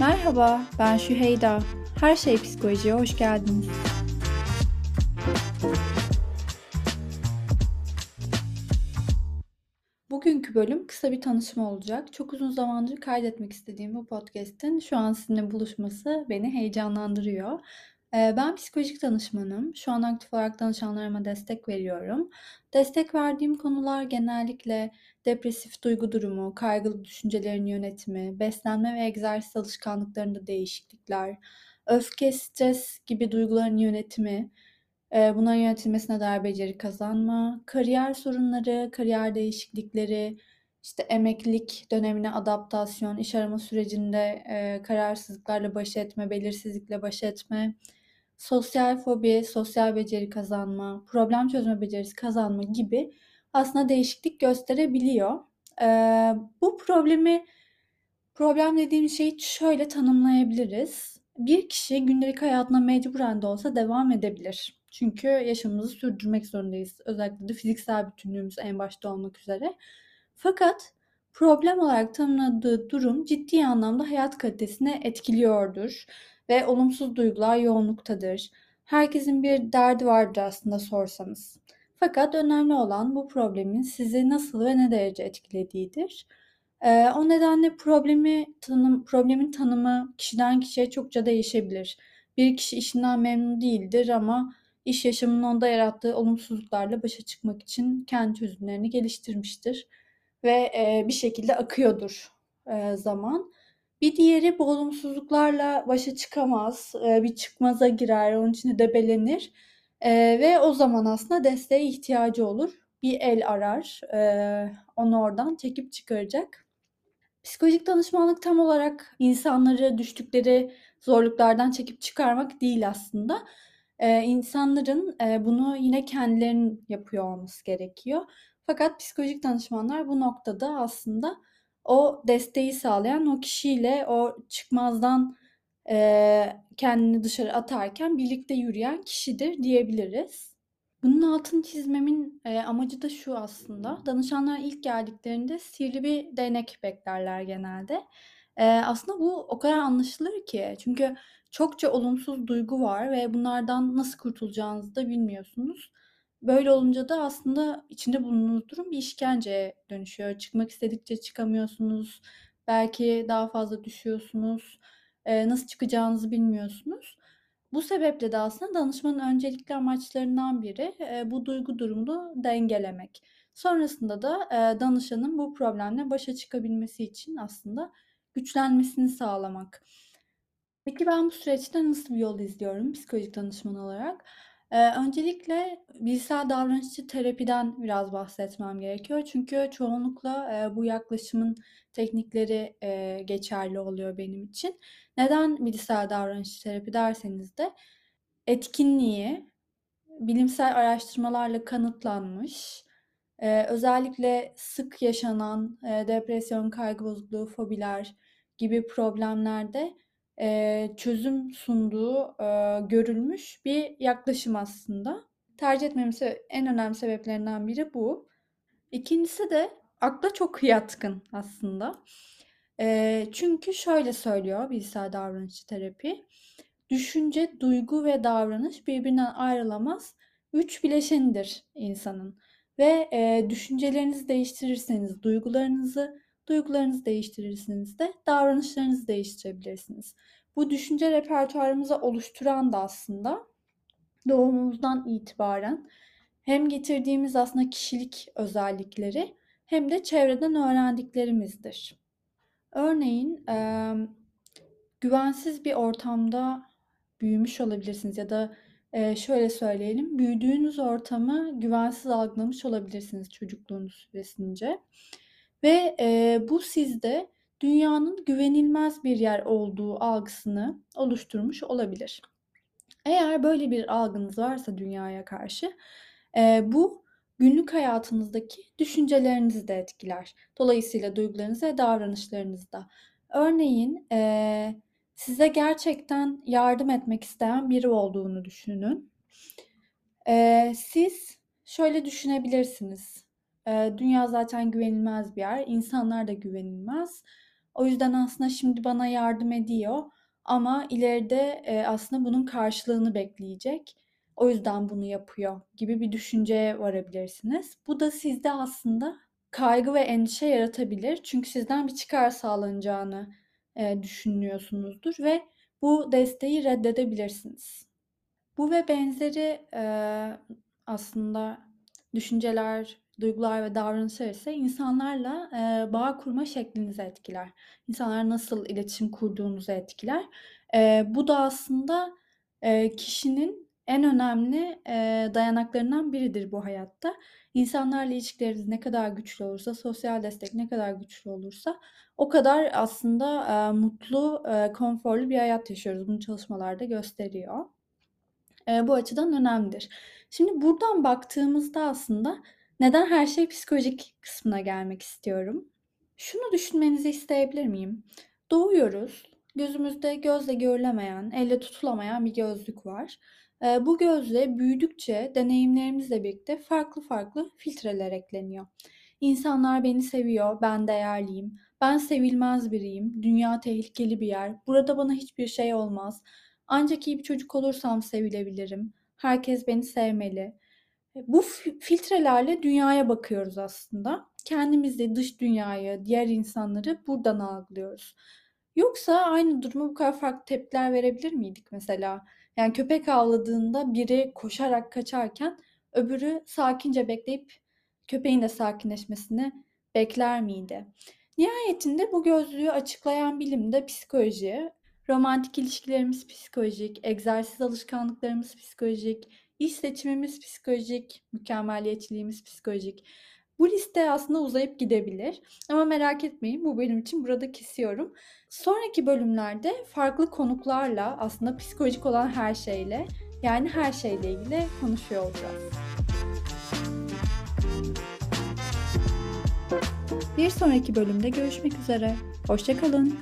Merhaba, ben Şüheyda. Her Şey Psikoloji'ye hoş geldiniz. Bugünkü bölüm kısa bir tanışma olacak. Çok uzun zamandır kaydetmek istediğim bu podcast'in şu an sizinle buluşması beni heyecanlandırıyor. Ben psikolojik danışmanım. Şu an aktif olarak danışanlarıma destek veriyorum. Destek verdiğim konular genellikle depresif duygu durumu, kaygılı düşüncelerin yönetimi, beslenme ve egzersiz alışkanlıklarında değişiklikler, öfke, stres gibi duyguların yönetimi, bunların yönetilmesine dair beceri kazanma, kariyer sorunları, kariyer değişiklikleri, işte emeklilik dönemine adaptasyon, iş arama sürecinde e, kararsızlıklarla baş etme, belirsizlikle baş etme, sosyal fobi, sosyal beceri kazanma, problem çözme becerisi kazanma gibi aslında değişiklik gösterebiliyor. Ee, bu problemi problem dediğim şeyi şöyle tanımlayabiliriz. Bir kişi gündelik hayatına mecburen de olsa devam edebilir. Çünkü yaşamımızı sürdürmek zorundayız. Özellikle de fiziksel bütünlüğümüz en başta olmak üzere. Fakat problem olarak tanımladığı durum ciddi anlamda hayat kalitesini etkiliyordur ve olumsuz duygular yoğunluktadır. Herkesin bir derdi vardır aslında sorsanız. Fakat önemli olan bu problemin sizi nasıl ve ne derece etkilediğidir. Ee, o nedenle problemi tanım, problemin tanımı kişiden kişiye çokça değişebilir. Bir kişi işinden memnun değildir ama iş yaşamının onda yarattığı olumsuzluklarla başa çıkmak için kendi çözümlerini geliştirmiştir ve e, bir şekilde akıyordur e, zaman. Bir diğeri bu olumsuzluklarla başa çıkamaz, e, bir çıkmaza girer, onun içine debelenir e, ve o zaman aslında desteğe ihtiyacı olur. Bir el arar, e, onu oradan çekip çıkaracak. Psikolojik danışmanlık tam olarak insanları düştükleri zorluklardan çekip çıkarmak değil aslında. Ee, insanların bunu yine kendilerinin yapıyor olması gerekiyor. Fakat psikolojik danışmanlar bu noktada aslında o desteği sağlayan o kişiyle o çıkmazdan e, kendini dışarı atarken birlikte yürüyen kişidir diyebiliriz. Bunun altını çizmemin e, amacı da şu aslında. Danışanlar ilk geldiklerinde sihirli bir değnek beklerler genelde. E, aslında bu o kadar anlaşılır ki. Çünkü çokça olumsuz duygu var ve bunlardan nasıl kurtulacağınızı da bilmiyorsunuz. Böyle olunca da aslında içinde bulunduğunuz durum bir işkenceye dönüşüyor. Çıkmak istedikçe çıkamıyorsunuz. Belki daha fazla düşüyorsunuz. E, nasıl çıkacağınızı bilmiyorsunuz. Bu sebeple de aslında danışmanın öncelikli amaçlarından biri e, bu duygu durumunu dengelemek. Sonrasında da e, danışanın bu problemle başa çıkabilmesi için aslında güçlenmesini sağlamak. Peki ben bu süreçte nasıl bir yol izliyorum psikolojik danışman olarak? Ee, öncelikle bilişsel davranışçı terapiden biraz bahsetmem gerekiyor. Çünkü çoğunlukla e, bu yaklaşımın teknikleri e, geçerli oluyor benim için. Neden bilişsel davranışçı terapi derseniz de etkinliği bilimsel araştırmalarla kanıtlanmış, e, özellikle sık yaşanan e, depresyon, kaygı bozukluğu, fobiler gibi problemlerde eee, çözüm sunduğu, eee, görülmüş bir yaklaşım aslında. Tercih etmemin en önemli sebeplerinden biri bu. İkincisi de akla çok yatkın aslında. Eee, çünkü şöyle söylüyor bilişsel davranışçı terapi. Düşünce, duygu ve davranış birbirinden ayrılamaz üç bileşenidir insanın. Ve eee, düşüncelerinizi değiştirirseniz duygularınızı, duygularınızı değiştirirseniz de davranışlarınızı değiştirebilirsiniz. Bu düşünce repertuarımızı oluşturan da aslında doğumumuzdan itibaren hem getirdiğimiz aslında kişilik özellikleri hem de çevreden öğrendiklerimizdir. Örneğin güvensiz bir ortamda büyümüş olabilirsiniz ya da şöyle söyleyelim, büyüdüğünüz ortamı güvensiz algılamış olabilirsiniz çocukluğunuz süresince. Ve e, bu sizde dünyanın güvenilmez bir yer olduğu algısını oluşturmuş olabilir. Eğer böyle bir algınız varsa dünyaya karşı e, bu günlük hayatınızdaki düşüncelerinizi de etkiler. Dolayısıyla duygularınızı ve davranışlarınızı da. Örneğin e, size gerçekten yardım etmek isteyen biri olduğunu düşünün Eee, siz şöyle düşünebilirsiniz. Dünya zaten güvenilmez bir yer, insanlar da güvenilmez. O yüzden aslında şimdi bana yardım ediyor ama ileride aslında bunun karşılığını bekleyecek. O yüzden bunu yapıyor gibi bir düşünceye varabilirsiniz. Bu da sizde aslında kaygı ve endişe yaratabilir. Çünkü sizden bir çıkar sağlanacağını düşünüyorsunuzdur ve bu desteği reddedebilirsiniz. Bu ve benzeri aslında düşünceler, duygular ve davranışlar ise insanlarla eee, bağ kurma şeklinizi etkiler. İnsanlar nasıl iletişim kurduğunuzu etkiler. Eee, bu da aslında eee, kişinin en önemli eee, dayanaklarından biridir bu hayatta. İnsanlarla ilişkileriniz ne kadar güçlü olursa, sosyal destek ne kadar güçlü olursa o kadar aslında eee, mutlu, eee, konforlu bir hayat yaşıyoruz. Bunu çalışmalar da gösteriyor. Eee, bu açıdan önemlidir. Şimdi buradan baktığımızda aslında neden her şey psikolojik kısmına gelmek istiyorum. Şunu düşünmenizi isteyebilir miyim? Doğuyoruz. Gözümüzde gözle görülemeyen, elle tutulamayan bir gözlük var. Eee, bu gözle büyüdükçe deneyimlerimizle birlikte farklı farklı filtreler ekleniyor. İnsanlar beni seviyor, ben değerliyim. Ben sevilmez biriyim. Dünya tehlikeli bir yer. Burada bana hiçbir şey olmaz. Ancak iyi bir çocuk olursam sevilebilirim. Herkes beni sevmeli. Bu filtrelerle dünyaya bakıyoruz aslında. Kendimizi, dış dünyayı, diğer insanları buradan algılıyoruz. Yoksa aynı duruma bu kadar farklı tepkiler verebilir miydik mesela? Yani köpek avladığında biri koşarak kaçarken öbürü sakince bekleyip köpeğin de sakinleşmesini bekler miydi? Nihayetinde bu gözlüğü açıklayan bilim de psikoloji. Romantik ilişkilerimiz psikolojik, egzersiz alışkanlıklarımız psikolojik, iş seçimimiz psikolojik, mükemmeliyetçiliğimiz psikolojik. Bu liste aslında uzayıp gidebilir. Ama merak etmeyin bu bölüm için burada kesiyorum. Sonraki bölümlerde farklı konuklarla aslında psikolojik olan her şeyle yani her şeyle ilgili konuşuyor olacağız. Bir sonraki bölümde görüşmek üzere. Hoşçakalın.